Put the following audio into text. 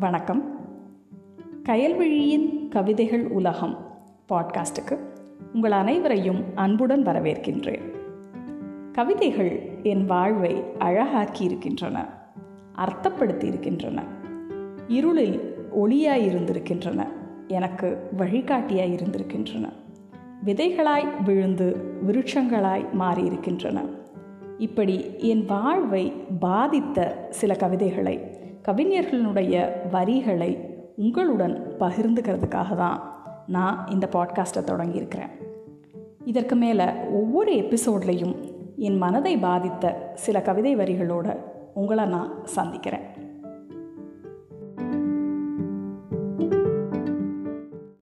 வணக்கம். கயல்விழியின் கவிதைகள் உலகம் பாட்காஸ்ட்டுக்கு உங்கள் அனைவரையும் அன்புடன் வரவேற்கின்றேன். கவிதைகள் என் வாழ்வை அழகாக்கி இருக்கின்றன அர்த்தப்படுத்தி இருக்கின்றன இருளில் ஒளியாய் இருந்திருக்கின்றன எனக்கு வழிகாட்டியாய் இருந்திருக்கின்றன விதைகளாய் விழுந்து விருட்சங்களாய் மாறியிருக்கின்றன. இப்படி என் வாழ்வை பாதித்த சில கவிதைகளை கவிஞர்களுடைய வரிகளை உங்களுடன் பகிர்ந்துக்கிறதுக்காக தான் நான் இந்த பாட்காஸ்ட்டை தொடங்கியிருக்கிறேன். இதற்கு மேலே ஒவ்வொரு எபிசோட்லேயும் என் மனதை பாதித்த சில கவிதை வரிகளோடு உங்களை நான் சந்திக்கிறேன்.